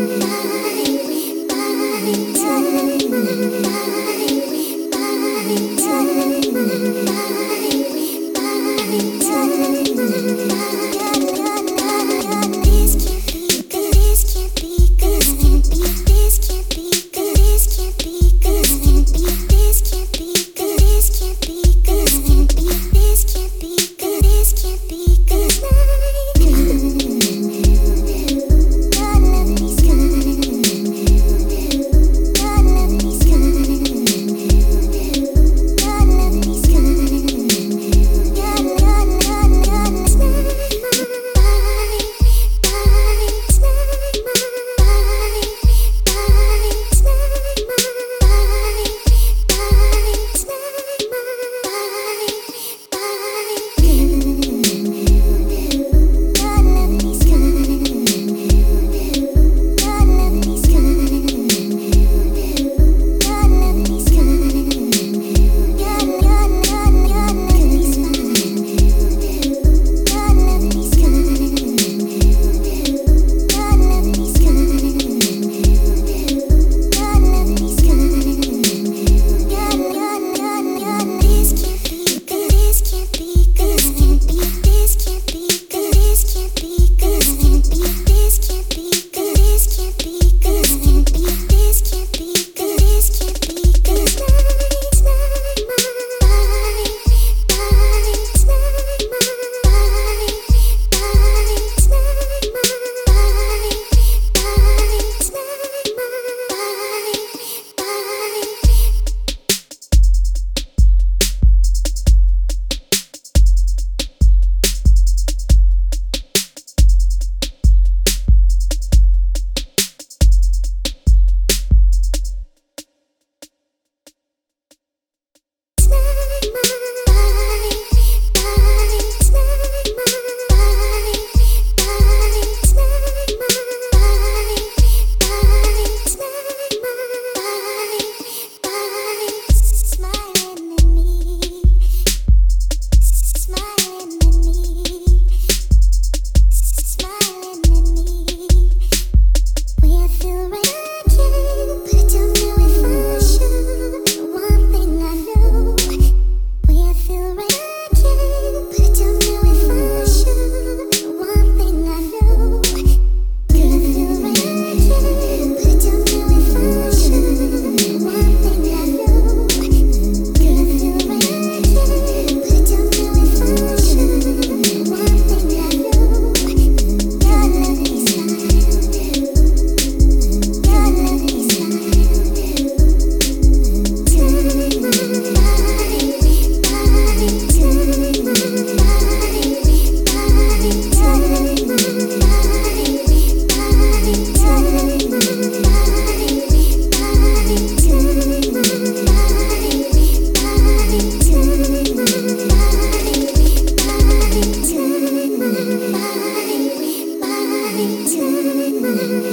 Love. Bye.